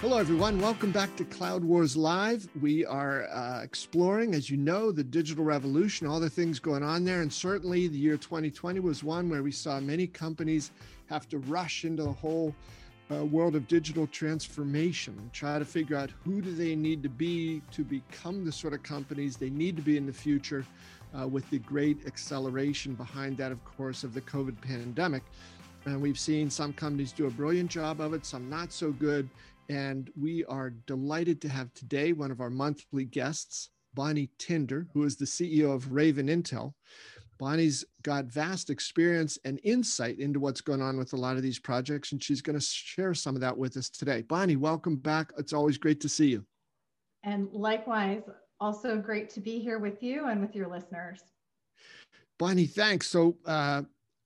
Hello, everyone. Welcome back to Cloud Wars Live. We are uh, exploring, as you know, the digital revolution, all the things going on there. And certainly the year 2020 was one where we saw many companies have to rush into the whole uh, world of digital transformation and try to figure out who do they need to be to become the sort of companies they need to be in the future uh, with the great acceleration behind that, of course, of the COVID pandemic. And we've seen some companies do a brilliant job of it, some not so good. And we are delighted to have today one of our monthly guests, Bonnie Tinder, who is the CEO of Raven Intel. Bonnie's got vast experience and insight into what's going on with a lot of these projects, and she's going to share some of that with us today. Bonnie, welcome back. It's always great to see you. And likewise, also great to be here with you and with your listeners. Bonnie, thanks. So, uh,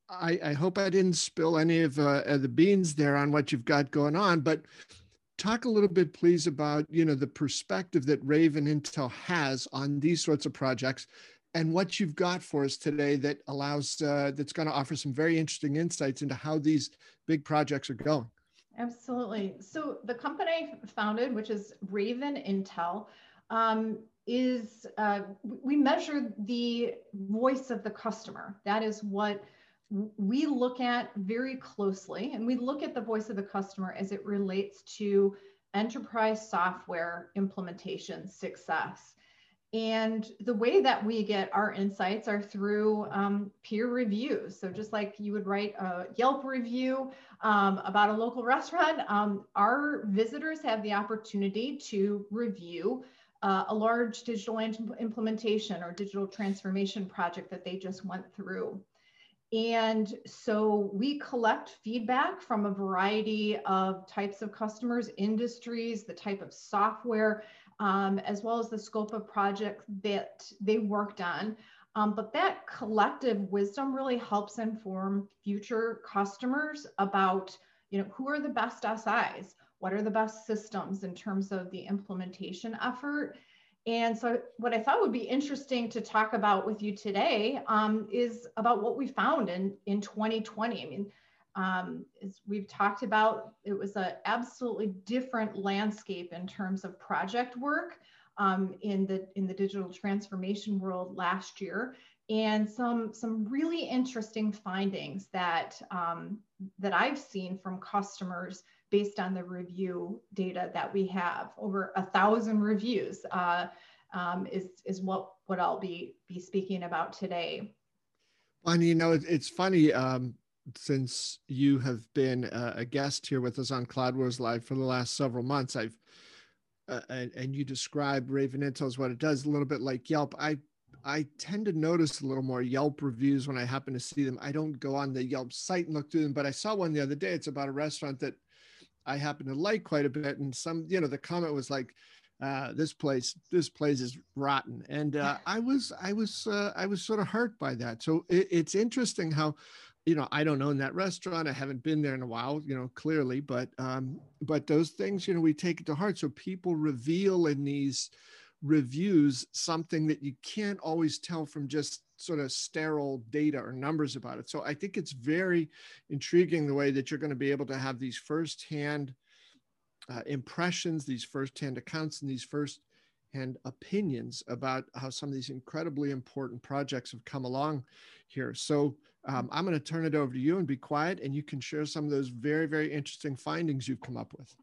I, I, hope I didn't spill any of, uh, of the beans there on what you've got going on, but talk a little bit please about you know the perspective that raven intel has on these sorts of projects and what you've got for us today that allows uh, that's going to offer some very interesting insights into how these big projects are going. Absolutely. So the company founded which is raven intel um, is uh, we measure the voice of the customer. That is what we look at very closely and we look at the voice of the customer as it relates to enterprise software implementation success. And the way that we get our insights are through um, peer reviews. So, just like you would write a Yelp review um, about a local restaurant, um, our visitors have the opportunity to review uh, a large digital implementation or digital transformation project that they just went through. And so we collect feedback from a variety of types of customers, industries, the type of software, um, as well as the scope of project that they worked on. Um, but that collective wisdom really helps inform future customers about, you know, who are the best SIs, what are the best systems in terms of the implementation effort, and so, what I thought would be interesting to talk about with you today um, is about what we found in, in 2020. I mean, um, as we've talked about, it was an absolutely different landscape in terms of project work um, in the in the digital transformation world last year, and some some really interesting findings that um, that I've seen from customers based on the review data that we have. Over a thousand reviews uh, um, is, is what, what I'll be, be speaking about today. And you know, it's funny, um, since you have been a guest here with us on Cloud Wars Live for the last several months, I've uh, and, and, you describe Raven as what it does, a little bit like Yelp. I I tend to notice a little more Yelp reviews when I happen to see them. I don't go on the Yelp site and look through them, but I saw one the other day. It's about a restaurant that I happen to like quite a bit. And some, you know, the comment was like, uh, this place, this place is rotten. And uh, I was, I was, uh, I was sort of hurt by that. So it, it's interesting how, you know, I don't own that restaurant. I haven't been there in a while, you know, clearly, but, um, but those things, you know, we take it to heart. So people reveal in these reviews something that you can't always tell from just sort of sterile data or numbers about it. So I think it's very intriguing the way that you're going to be able to have these firsthand uh, impressions, these firsthand accounts, and these firsthand opinions about how some of these incredibly important projects have come along here. So um, I'm going to turn it over to you and be quiet, and you can share some of those very, very interesting findings you've come up with.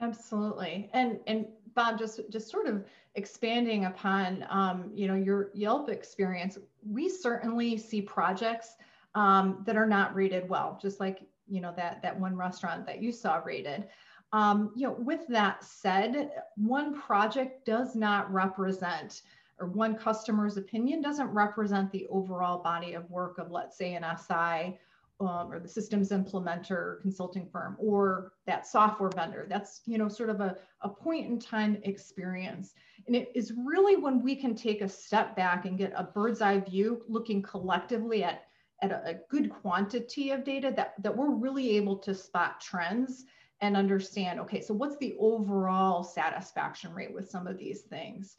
Absolutely, and and Bob, just just sort of expanding upon um, you know your Yelp experience, we certainly see projects um, that are not rated well, just like you know that that one restaurant that you saw rated. Um, you know, with that said, one project does not represent or one customer's opinion doesn't represent the overall body of work of, let's say, an SI um, or the systems implementer consulting firm or that software vendor. That's, you know, sort of a, a point in time experience. And it is really when we can take a step back and get a bird's eye view looking collectively at, at a, a good quantity of data that, that we're really able to spot trends and understand, okay, so what's the overall satisfaction rate with some of these things?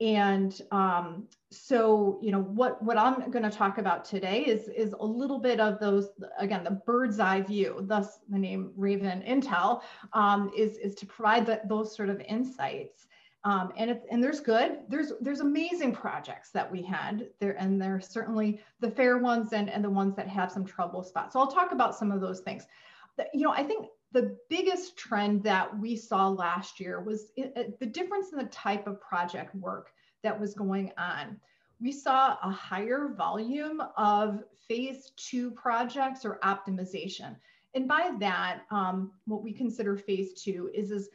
And um, so, you know, what, what I'm going to talk about today is, is a little bit of those, again, the bird's eye view, thus the name Raven Intel, um, is, is to provide the, those sort of insights. Um, and it's, and there's good, there's, there's amazing projects that we had there, and there's certainly the fair ones and, and the ones that have some trouble spots. So I'll talk about some of those things. You know, I think the biggest trend that we saw last year was it, the difference in the type of project work that was going on. We saw a higher volume of phase two projects or optimization. And by that, um, what we consider phase two is, is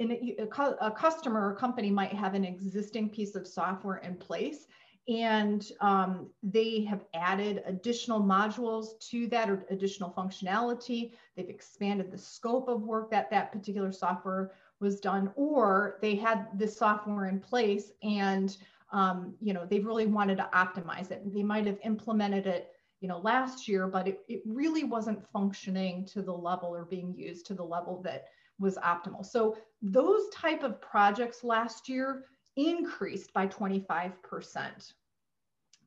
a, a, customer or company might have an existing piece of software in place and um, they have added additional modules to that or additional functionality. They've expanded the scope of work that that particular software was done, or they had this software in place and um, you know they've really wanted to optimize it. They might have implemented it you know last year, but it, it really wasn't functioning to the level or being used to the level that was optimal. So those type of projects last year increased by 25%.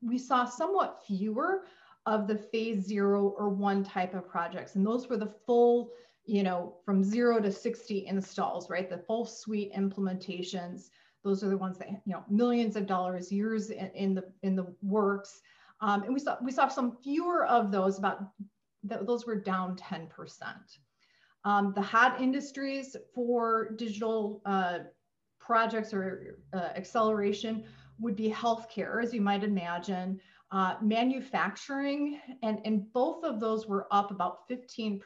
We saw somewhat fewer of the phase zero or one type of projects. And those were the full, you know, from zero to 60 installs, right? The full suite implementations. Those are the ones that, you know, millions of dollars, years in, in the in the works. Um, and we saw we saw some fewer of those, about th those were down 10%. Um, the hot industries for digital uh, projects or uh, acceleration would be healthcare, as you might imagine, uh, manufacturing, and, and both of those were up about 15%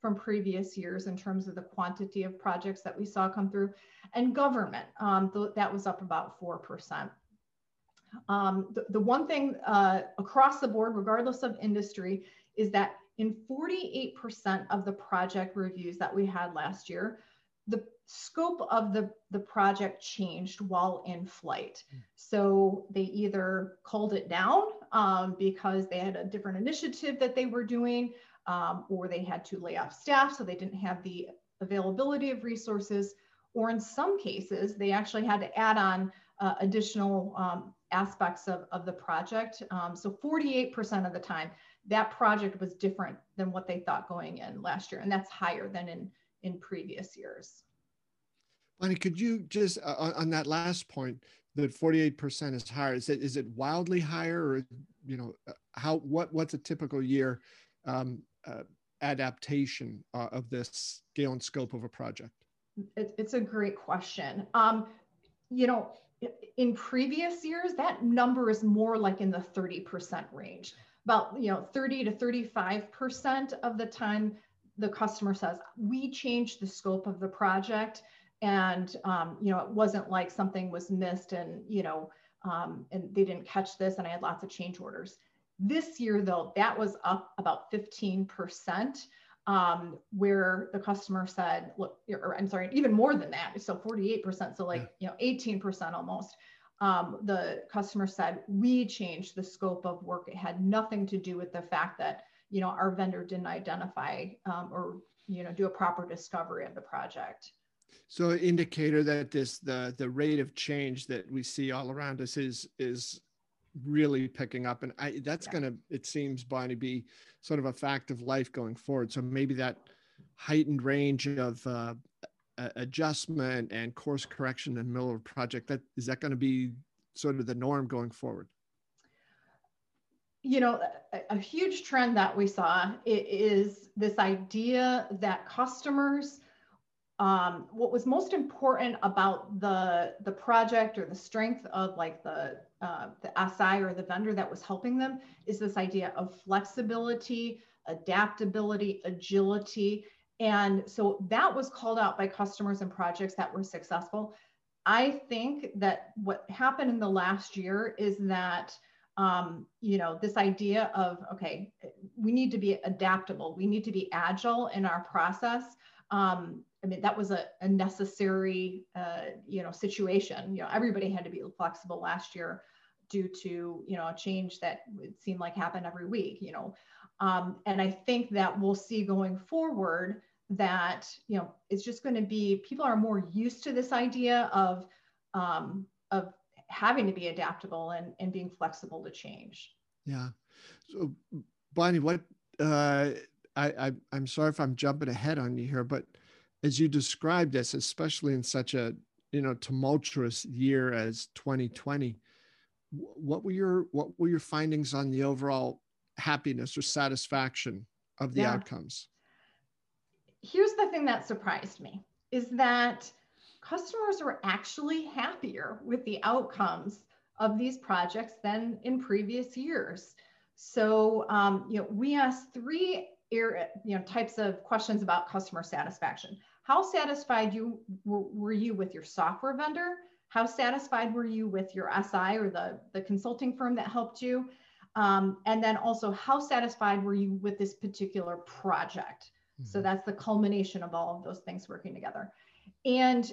from previous years in terms of the quantity of projects that we saw come through, and government, um, th that was up about 4%. Um, the, the one thing uh, across the board, regardless of industry, is that in 48% of the project reviews that we had last year, the scope of the, the project changed while in flight. Mm. So they either called it down um, because they had a different initiative that they were doing, um, or they had to lay off staff so they didn't have the availability of resources, or in some cases, they actually had to add on uh, additional um, aspects of, of the project. Um, so 48% of the time, that project was different than what they thought going in last year, and that's higher than in in previous years. Bonnie, could you just uh, on that last point that 48% is higher? Is it is it wildly higher, or you know uh, how what what's a typical year um, uh, adaptation uh, of this scale and scope of a project? It, it's a great question. Um, you know, in previous years, that number is more like in the 30% range. About you know 30 to 35% of the time the customer says, we changed the scope of the project and, um, you know, it wasn't like something was missed and, you know, um, and they didn't catch this and I had lots of change orders. This year though, that was up about 15%. Um, where the customer said, look, or I'm sorry, even more than that. So 48%, so like, you know, 18% almost. Um, the customer said, we changed the scope of work. It had nothing to do with the fact that you know, our vendor didn't identify um, or, you know, do a proper discovery of the project. So indicator that this, the, the rate of change that we see all around us is, is really picking up. And I, that's yeah. going to, it seems, Bonnie, be sort of a fact of life going forward. So maybe that heightened range of uh, adjustment and course correction in the middle of project, that is that going to be sort of the norm going forward? You know, a, a, huge trend that we saw is this idea that customers, um, what was most important about the the project or the strength of like the uh, the SI or the vendor that was helping them is this idea of flexibility, adaptability, agility, and so that was called out by customers and projects that were successful. I think that what happened in the last year is that um, you know, this idea of, okay, we need to be adaptable, we need to be agile in our process. Um, I mean, that was a, a necessary, uh, you know, situation. You know, everybody had to be flexible last year due to, you know, a change that it seemed like happened every week, you know. Um, and I think that we'll see going forward that, you know, it's just going to be, people are more used to this idea of, um, of having to be adaptable and, and being flexible to change. Yeah. So Bonnie, what uh, I, I I'm sorry if I'm jumping ahead on you here, but as you described this, especially in such a you know tumultuous year as 2020, what were your what were your findings on the overall happiness or satisfaction of the yeah. outcomes? Here's the thing that surprised me is that customers are actually happier with the outcomes of these projects than in previous years. So, um, you know, we asked three you know, types of questions about customer satisfaction. How satisfied you were, you with your software vendor? How satisfied were you with your SI or the, the consulting firm that helped you? Um, and then also, how satisfied were you with this particular project? Mm-hmm. So that's the culmination of all of those things working together. And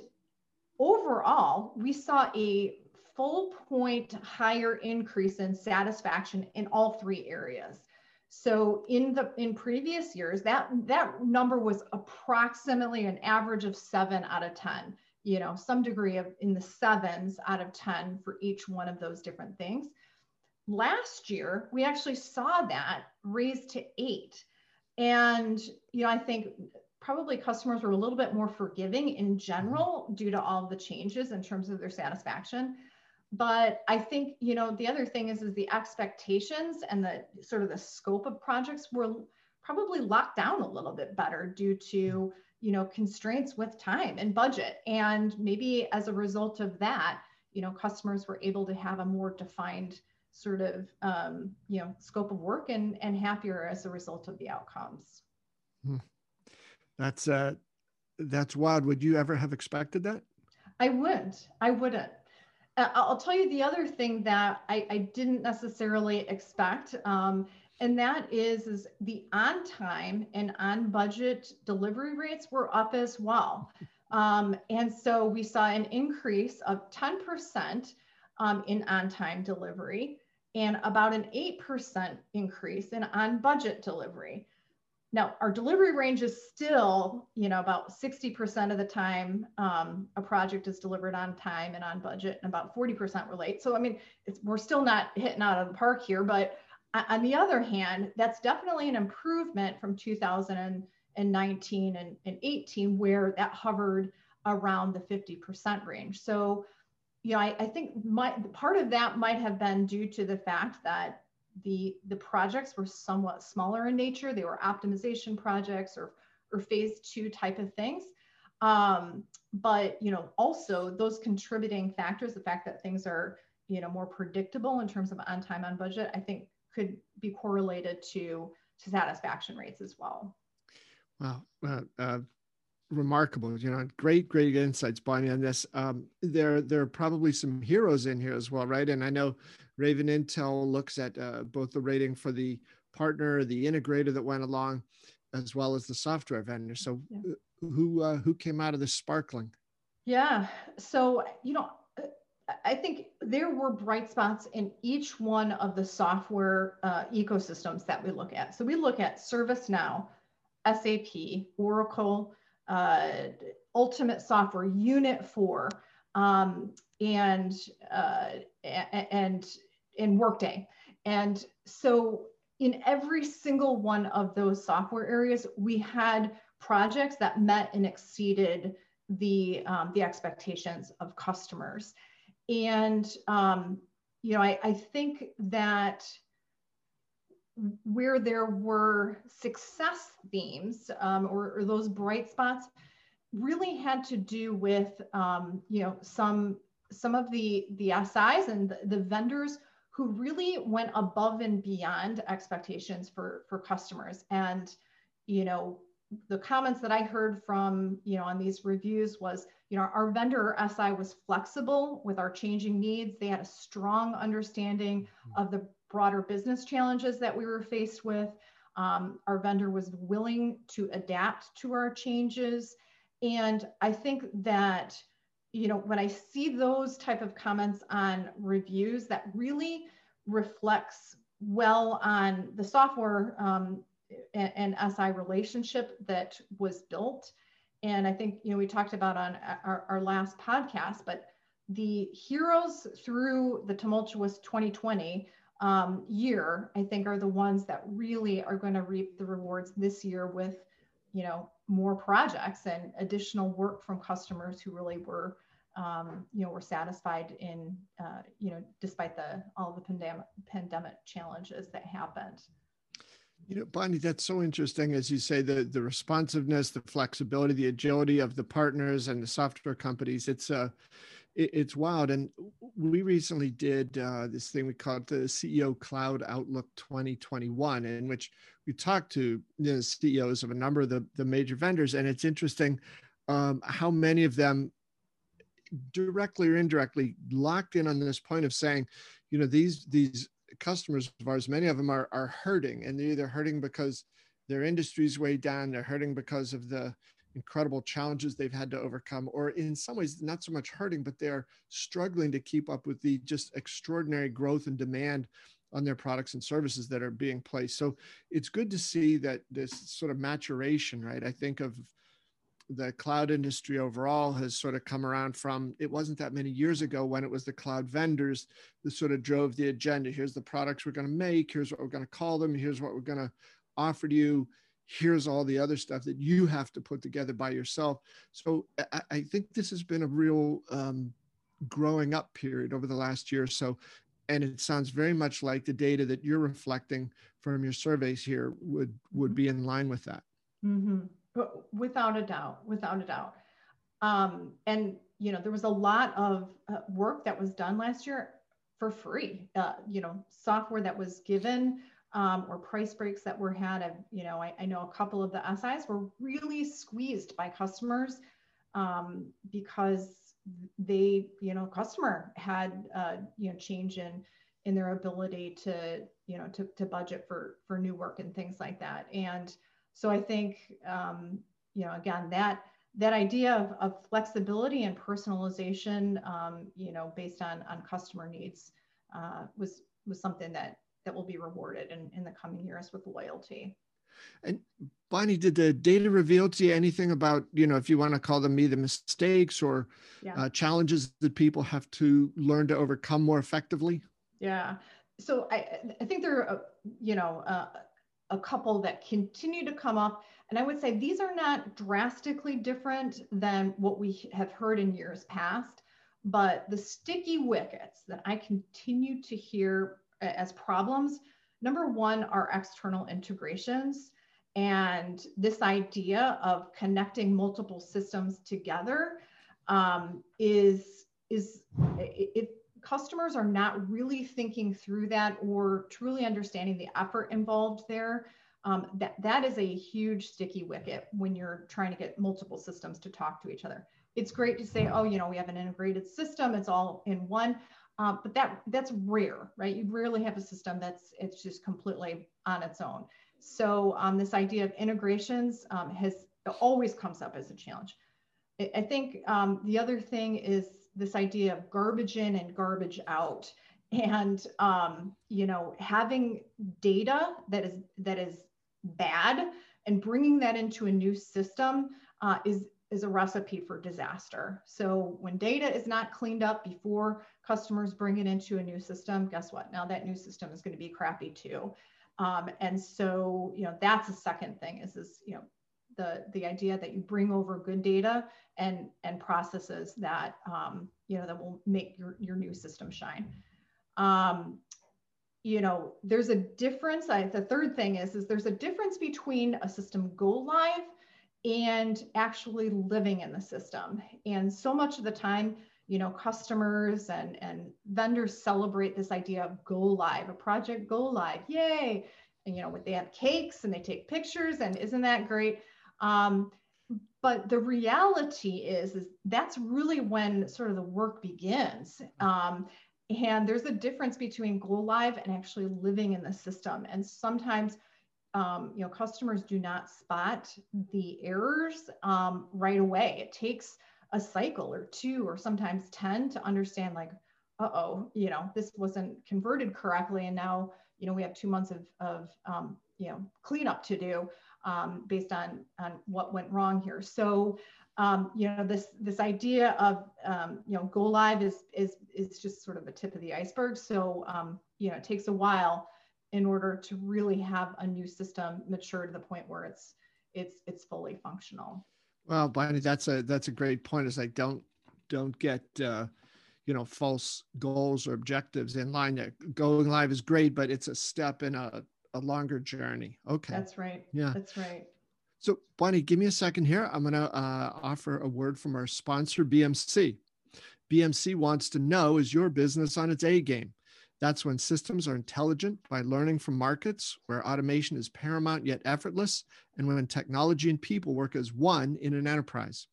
overall, we saw a full point higher increase in satisfaction in all three areas. So in the in previous years, that that number was approximately an average of seven out of 10, you know, some degree of in the sevens out of 10 for each one of those different things. Last year, we actually saw that raised to eight. And you know, I think probably customers were a little bit more forgiving in general due to all the changes in terms of their satisfaction. But i think you know the other thing is is the expectations and the sort of the scope of projects were probably locked down a little bit better due to you know constraints with time and budget. And maybe as a result of that you know customers were able to have a more defined sort of um, you know scope of work and and happier as a result of the outcomes. Hmm. That's uh, that's wild. Would you ever have expected that? I wouldn't. I wouldn't. Uh, I'll tell you the other thing that I, I didn't necessarily expect, um, and that is is the on time and on budget delivery rates were up as well. Um, and so we saw an increase of 10% um, in on time delivery and about an 8% increase in on budget delivery. Now, our delivery range is still, you know, about 60% of the time um, a project is delivered on time and on budget, and about 40% were late. So, I mean, we're still not hitting out of the park here. But on the other hand, that's definitely an improvement from 2019 and, and 18, where that hovered around the 50% range. So, you know, I, I think my, part of that might have been due to the fact that the the projects were somewhat smaller in nature. They were optimization projects or or phase two type of things. Um, but you know, also those contributing factors, the fact that things are you know more predictable in terms of on time on budget, I think could be correlated to to satisfaction rates as well. Wow. Uh, uh, remarkable. You know, great, great insights, Bonnie, on this. Um, there, there are probably some heroes in here as well, right? And I know Raven Intel looks at uh, both the rating for the partner, the integrator that went along, as well as the software vendor. So, yeah. Uh, who uh, who came out of this sparkling? Yeah. So you know, I think there were bright spots in each one of the software uh, ecosystems that we look at. So we look at ServiceNow, SAP, Oracle, uh, Ultimate Software, Unit 4, um, and, uh, and, and Workday. And so in every single one of those software areas, we had projects that met and exceeded the, um, the expectations of customers. And, um, you know, I, I think that where there were success themes um, or, or, those bright spots really had to do with um, you know some some of the the SIs and the, the, vendors who really went above and beyond expectations for for customers and you know the comments that I heard from you know on these reviews was you know our vendor SI was flexible with our changing needs they had a strong understanding mm-hmm. of the broader business challenges that we were faced with. Um, our vendor was willing to adapt to our changes. And I think that, you know, when I see those type of comments on reviews, that really reflects well on the software um, and, and, SI relationship that was built. And I think, you know, we talked about on our, our last podcast, but the heroes through the tumultuous 2020 um, year, I think, are the ones that really are going to reap the rewards this year with, you know, more projects and additional work from customers who really were, um, you know, were satisfied in, uh, you know, despite the all the pandemic pandemic challenges that happened. You know, Bonnie, that's so interesting. As you say, the the responsiveness, the flexibility, the agility of the partners and the software companies. It's uh, it, it's wild. And we recently did uh, this thing we called the CEO Cloud Outlook 2021, in which we talked to the CEOs of a number of the, the major vendors. And it's interesting um, how many of them directly or indirectly locked in on this point of saying, you know, these these customers of ours, many of them are are hurting, and they're either hurting because their industry's way down, they're hurting because of the incredible challenges they've had to overcome, or in some ways, not so much hurting, but they're struggling to keep up with the just extraordinary growth and demand on their products and services that are being placed. So it's good to see that this sort of maturation, right? I think of the cloud industry overall has sort of come around from it wasn't that many years ago when it was the cloud vendors that sort of drove the agenda. Here's the products we're going to make, here's what we're going to call them, here's what we're going to offer to you here's all the other stuff that you have to put together by yourself. So I, I think this has been a real um, growing up period over the last year or so. And it sounds very much like the data that you're reflecting from your surveys here would would be in line with that. Mm-hmm. Without a doubt, without a doubt. Um, and you know, there was a lot of uh, work that was done last year for free. Uh, you know, software that was given um, or price breaks that were had. I've, you know, I, I, know a couple of the SIs were really squeezed by customers um, because they, you know, customer had, uh, you know, change in in their ability to, you know, to, to budget for for new work and things like that. And so I think, um, you know, again, that that idea of, of flexibility and personalization, um, you know, based on on customer needs, uh, was was something that that will be rewarded in, in the coming years with loyalty. And Bonnie, did the data reveal to you anything about, you know, if you want to call them either mistakes or yeah. uh, challenges that people have to learn to overcome more effectively? Yeah. So I, I think there are, you know, uh, a couple that continue to come up. And I would say these are not drastically different than what we have heard in years past, but the sticky wickets that I continue to hear as problems. Number one are external integrations. And this idea of connecting multiple systems together um, is, is if customers are not really thinking through that or truly understanding the effort involved there, um, that, that is a huge sticky wicket when you're trying to get multiple systems to talk to each other. It's great to say, oh, you know, we have an integrated system, it's all in one. Um, but that that's rare, right? You rarely have a system that's it's just completely on its own. So um, this idea of integrations um, has always comes up as a challenge. I, I think um, the other thing is this idea of garbage in and garbage out, and um, you know having data that is that is bad and bringing that into a new system uh, is is a recipe for disaster. So when data is not cleaned up before customers bring it into a new system, guess what? Now that new system is going to be crappy too. Um, and so, you know, that's the second thing is this, you know, the, the idea that you bring over good data and, and processes that, um, you know, that will make your, your new system shine. Um, you know, there's a difference. I, the third thing is, is there's a difference between a system go live and actually living in the system. And so much of the time, you know, customers and, and vendors celebrate this idea of go live, a project go live, yay. And, you know, they have cakes and they take pictures and isn't that great? Um, but the reality is, is that's really when sort of the work begins. Um, and there's a difference between go live and actually living in the system. And sometimes um, you know, customers do not spot the errors um, right away. It takes a cycle or two or sometimes 10 to understand like, uh-oh, you know, this wasn't converted correctly. And now, you know, we have two months of, of um, you know, cleanup to do um, based on, on what went wrong here. So um, you know this this idea of um, you know go live is is is just sort of the tip of the iceberg so um, you know it takes a while in order to really have a new system mature to the point where it's it's it's fully functional. Well Bonnie, that's a that's a great point. It's like don't don't get uh, you know false goals or objectives in line. That going live is great but it's a step in a, a longer journey. Okay. That's right. Yeah. That's right. So, Bonnie, give me a second here. I'm going to uh, offer a word from our sponsor, BMC. BMC wants to know is your business on its A game? That's when systems are intelligent by learning from markets, where automation is paramount yet effortless, and when technology and people work as one in an enterprise.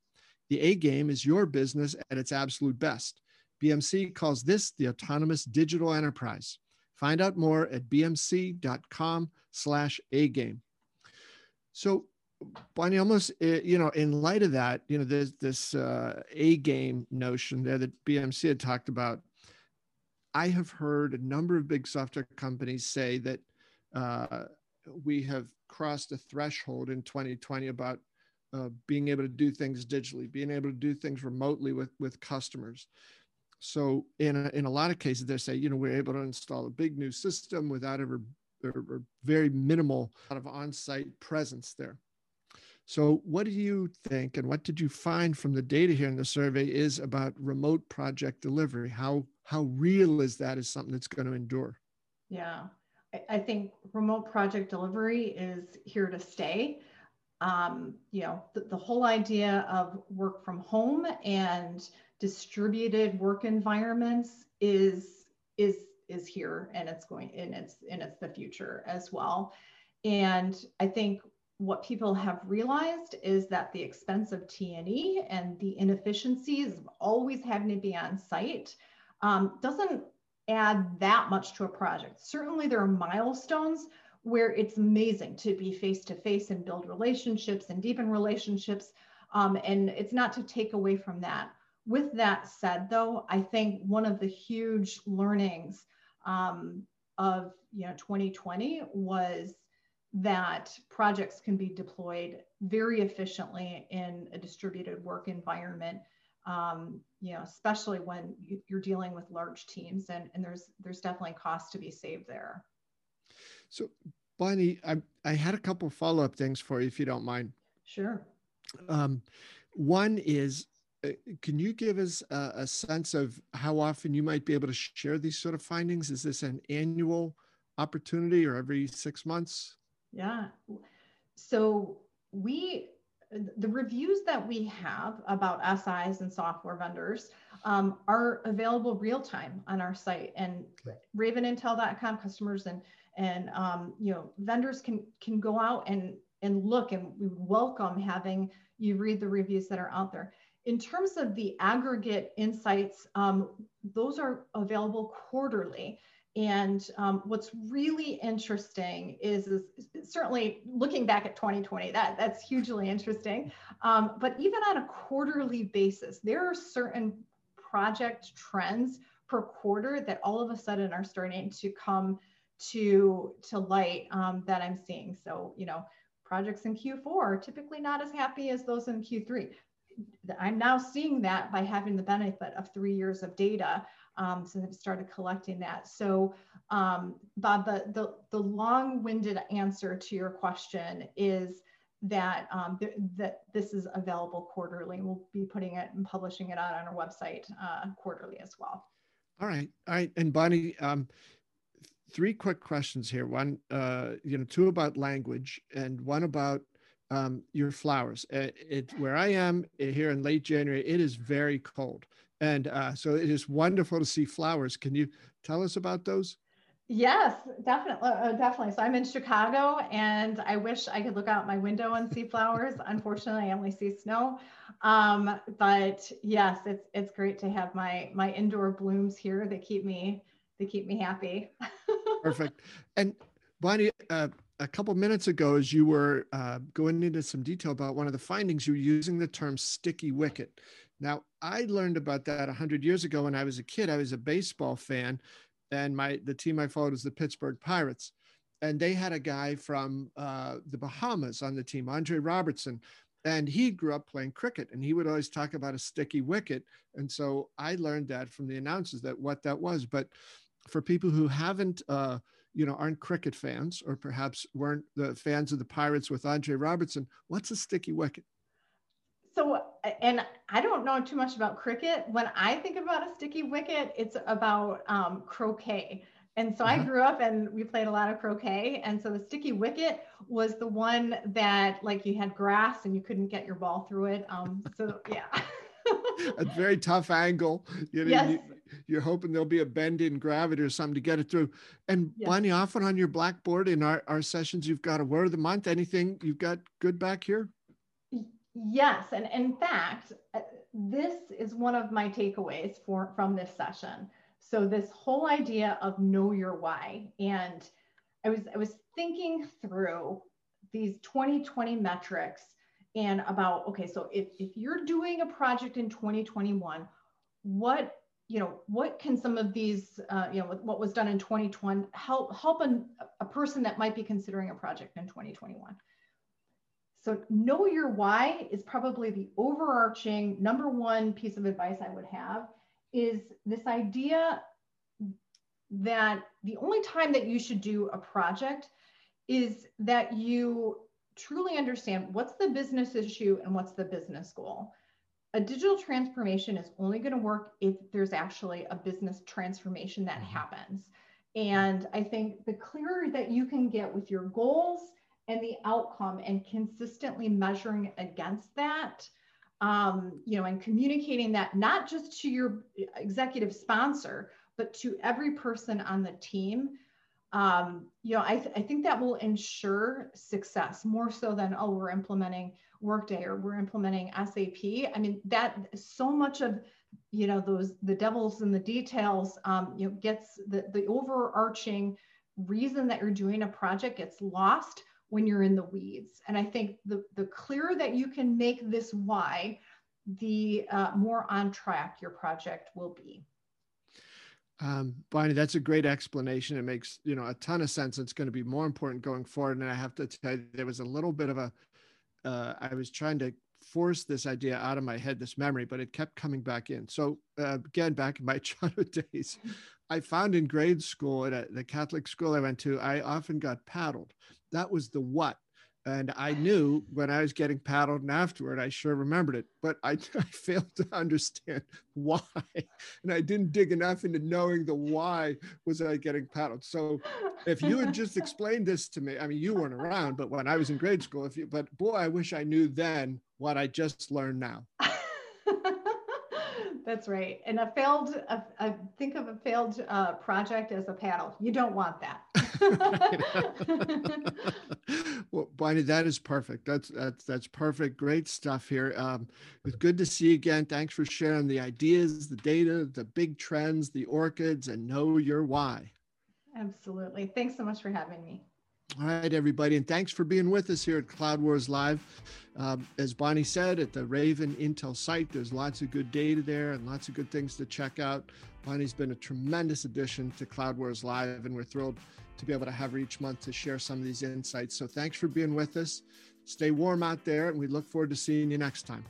The A game is your business at its absolute best. BMC calls this the autonomous digital enterprise. Find out more at bmc.com slash A game. So Bonnie, almost eh, you know, in light of that, you know, there's this uh, A game notion there that BMC had talked about. I have heard a number of big software companies say that uh, we have crossed a threshold in 2020 about uh, being able to do things digitally, being able to do things remotely with with customers. So in a, in a lot of cases, they say, you know, we're able to install a big new system without ever or, or very minimal out of on-site presence there. So, what do you think, and what did you find from the data here in the survey is about remote project delivery? How how real is that as something that's going to endure? Yeah, I think remote project delivery is here to stay. Um, you know, the, the whole idea of work from home and distributed work environments is is is here, and it's going, and it's and it's the future as well. And I think what people have realized is that the expense of T&E and the inefficiencies of always having to be on site um, doesn't add that much to a project. Certainly there are milestones where it's amazing to be face to face and build relationships and deepen relationships. Um, and it's not to take away from that. With that said, though, I think one of the huge learnings um, of you know 2020 was that projects can be deployed very efficiently in a distributed work environment um, you know especially when you're dealing with large teams and, and there's there's definitely cost to be saved there. So bonnie i, I had a couple follow-up things for you if you don't mind. Sure. Um, one is uh, can you give us a, a sense of how often you might be able to share these sort of findings? Is this an annual opportunity or every six months yeah. So we, the reviews that we have about SIs and software vendors um, are available real time on our site and okay. ravenintel.com customers and and um, you know vendors can can go out and and look and we welcome having you read the reviews that are out there. In terms of the aggregate insights, um, those are available quarterly. And um, what's really interesting is, is, certainly looking back at 2020, that, that's hugely interesting. Um, but even on a quarterly basis, there are certain project trends per quarter that all of a sudden are starting to come to, to light um, that I'm seeing. So, you know, projects in Q4 are typically not as happy as those in Q3. I'm now seeing that by having the benefit of three years of data um, since I've started collecting that. So, um, Bob, the, the, the long-winded answer to your question is that um, th that this is available quarterly. We'll be putting it and publishing it out on our website uh, quarterly as well. All right, all right. And Bonnie, um, three quick questions here. One, uh, you know, two about language, and one about um, your flowers. It, it, where I am eh, here in late January, it is very cold. And uh, so it is wonderful to see flowers. Can you tell us about those? Yes, definitely, uh, definitely. So I'm in Chicago, and I wish I could look out my window and see flowers. Unfortunately, I only see snow. Um, but yes, it's it's great to have my my indoor blooms here. that keep me they keep me happy. Perfect. And Bonnie, uh, a couple minutes ago, as you were uh, going into some detail about one of the findings, you were using the term sticky wicket. Now, I learned about that 100 years ago when I was a kid. I was a baseball fan, and my the team I followed was the Pittsburgh Pirates. And they had a guy from uh, the Bahamas on the team, Andre Robertson, and he grew up playing cricket and he would always talk about a sticky wicket and so i learned that from the announcers that what that was but for people who haven't uh, you know aren't cricket fans or perhaps weren't the fans of the pirates with andre robertson what's a sticky wicket so and i don't know too much about cricket when i think about a sticky wicket it's about um, croquet and so. I grew up and we played a lot of croquet. And so the sticky wicket was the one that like you had grass and you couldn't get your ball through it. Um, so yeah. a very tough angle. You know, yes. you, are hoping there'll be a bend in gravity or something to get it through. And yes. Bonnie, often on your blackboard in our, our sessions, you've got a word of the month. Anything you've got good back here? Yes. And in fact, uh, this is one of my takeaways for from this session so this whole idea of know your why. And I was I was thinking through these 2020 metrics and about okay, so if, if you're doing a project in 2021, what you know what can some of these uh, you know what was done in 2020 help help a, a person that might be considering a project in 2021 so know your why is probably the overarching number one piece of advice i would have is this idea that the only time that you should do a project is that you truly understand what's the business issue and what's the business goal. A digital transformation is only going to work if there's actually a business transformation that mm-hmm. happens. And I think the clearer that you can get with your goals and the outcome and consistently measuring against that, um, you know, and communicating that not just to your executive sponsor, but to every person on the team, um, you know, I, th- I think that will ensure success more so than, oh, we're implementing Workday or we're implementing SAP. I mean, that so much of, you know, those, the devils in the details, um, you know, gets the, the overarching reason that you're doing a project gets lost when you're in the weeds. And I think the, the clearer that you can make this why, the uh, more on track your project will be. Um, Bonnie, that's a great explanation. It makes you know a ton of sense. It's going to be more important going forward. And I have to tell you, there was a little bit of a. Uh, I was trying to force this idea out of my head, this memory, but it kept coming back in. So uh, again, back in my childhood days, I found in grade school at a, the Catholic school I went to, I often got paddled. That was the what. And I knew when I was getting paddled and afterward, I sure remembered it, but I, I, failed to understand why. And I didn't dig enough into knowing the why was I getting paddled. So if you had just explained this to me, I mean, you weren't around, but when I was in grade school, if you, but boy, I wish I knew then what I just learned now. That's right. And a failed, a, a, think of a failed uh, project as a paddle. You don't want that. well, Bonnie, that is perfect. That's that's that's perfect. Great stuff here. Um, it's good to see you again. Thanks for sharing the ideas, the data, the big trends, the orchids, and know your why. Absolutely. Thanks so much for having me. All right, everybody, and thanks for being with us here at Cloud Wars Live. Um, as Bonnie said, at the Raven Intel site, there's lots of good data there and lots of good things to check out. Bonnie's been a tremendous addition to Cloud Wars Live, and we're thrilled to be able to have her each month to share some of these insights. So thanks for being with us. Stay warm out there, and we look forward to seeing you next time.